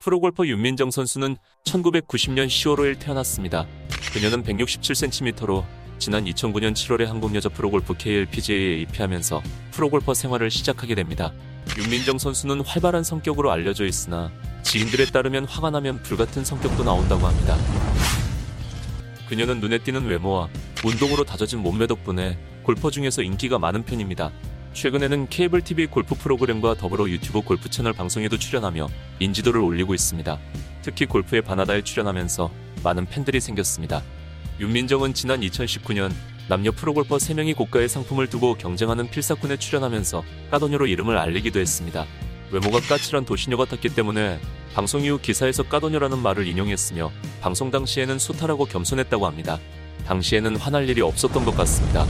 프로골퍼 윤민정 선수는 1990년 10월 5일 태어났습니다. 그녀는 167cm로 지난 2009년 7월에 한국여자 프로골프 KLPGA에 입회하면서 프로골퍼 생활을 시작하게 됩니다. 윤민정 선수는 활발한 성격으로 알려져 있으나 지인들에 따르면 화가 나면 불같은 성격도 나온다고 합니다. 그녀는 눈에 띄는 외모와 운동으로 다져진 몸매 덕분에 골퍼 중에서 인기가 많은 편입니다. 최근에는 케이블 TV 골프 프로그램과 더불어 유튜브 골프 채널 방송에도 출연하며 인지도를 올리고 있습니다. 특히 골프에 반하다에 출연하면서 많은 팬들이 생겼습니다. 윤민정은 지난 2019년 남녀 프로골퍼 3명이 고가의 상품을 두고 경쟁하는 필사꾼에 출연하면서 까도녀로 이름을 알리기도 했습니다. 외모가 까칠한 도시녀 같았기 때문에 방송 이후 기사에서 까도녀라는 말을 인용했으며 방송 당시에는 소탈하고 겸손했다고 합니다. 당시에는 화날 일이 없었던 것 같습니다.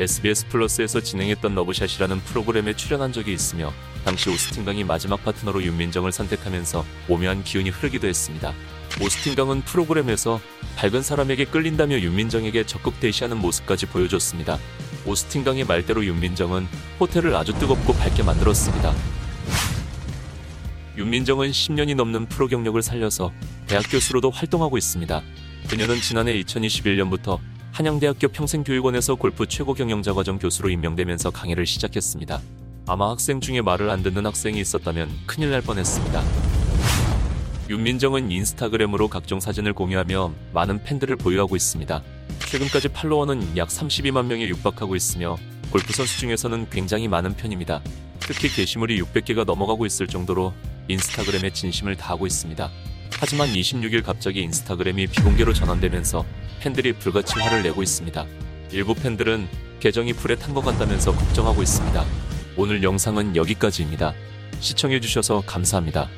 SBS 플러스에서 진행했던 러브샷이라는 프로그램에 출연한 적이 있으며 당시 오스틴 강이 마지막 파트너로 윤민정을 선택하면서 오묘한 기운이 흐르기도 했습니다. 오스틴 강은 프로그램에서 밝은 사람에게 끌린다며 윤민정에게 적극 대시하는 모습까지 보여줬습니다. 오스틴 강의 말대로 윤민정은 호텔을 아주 뜨겁고 밝게 만들었습니다. 윤민정은 10년이 넘는 프로 경력을 살려서 대학 교수로도 활동하고 있습니다. 그녀는 지난해 2021년부터 한양대학교 평생교육원에서 골프 최고 경영자 과정 교수로 임명되면서 강의를 시작했습니다. 아마 학생 중에 말을 안 듣는 학생이 있었다면 큰일 날 뻔했습니다. 윤민정은 인스타그램으로 각종 사진을 공유하며 많은 팬들을 보유하고 있습니다. 최근까지 팔로워는 약 32만 명에 육박하고 있으며 골프 선수 중에서는 굉장히 많은 편입니다. 특히 게시물이 600개가 넘어가고 있을 정도로 인스타그램에 진심을 다하고 있습니다. 하지만 26일 갑자기 인스타그램이 비공개로 전환되면서 팬들이 불같이 화를 내고 있습니다. 일부 팬들은 계정이 불에 탄 것 같다면서 걱정하고 있습니다. 오늘 영상은 여기까지입니다. 시청해주셔서 감사합니다.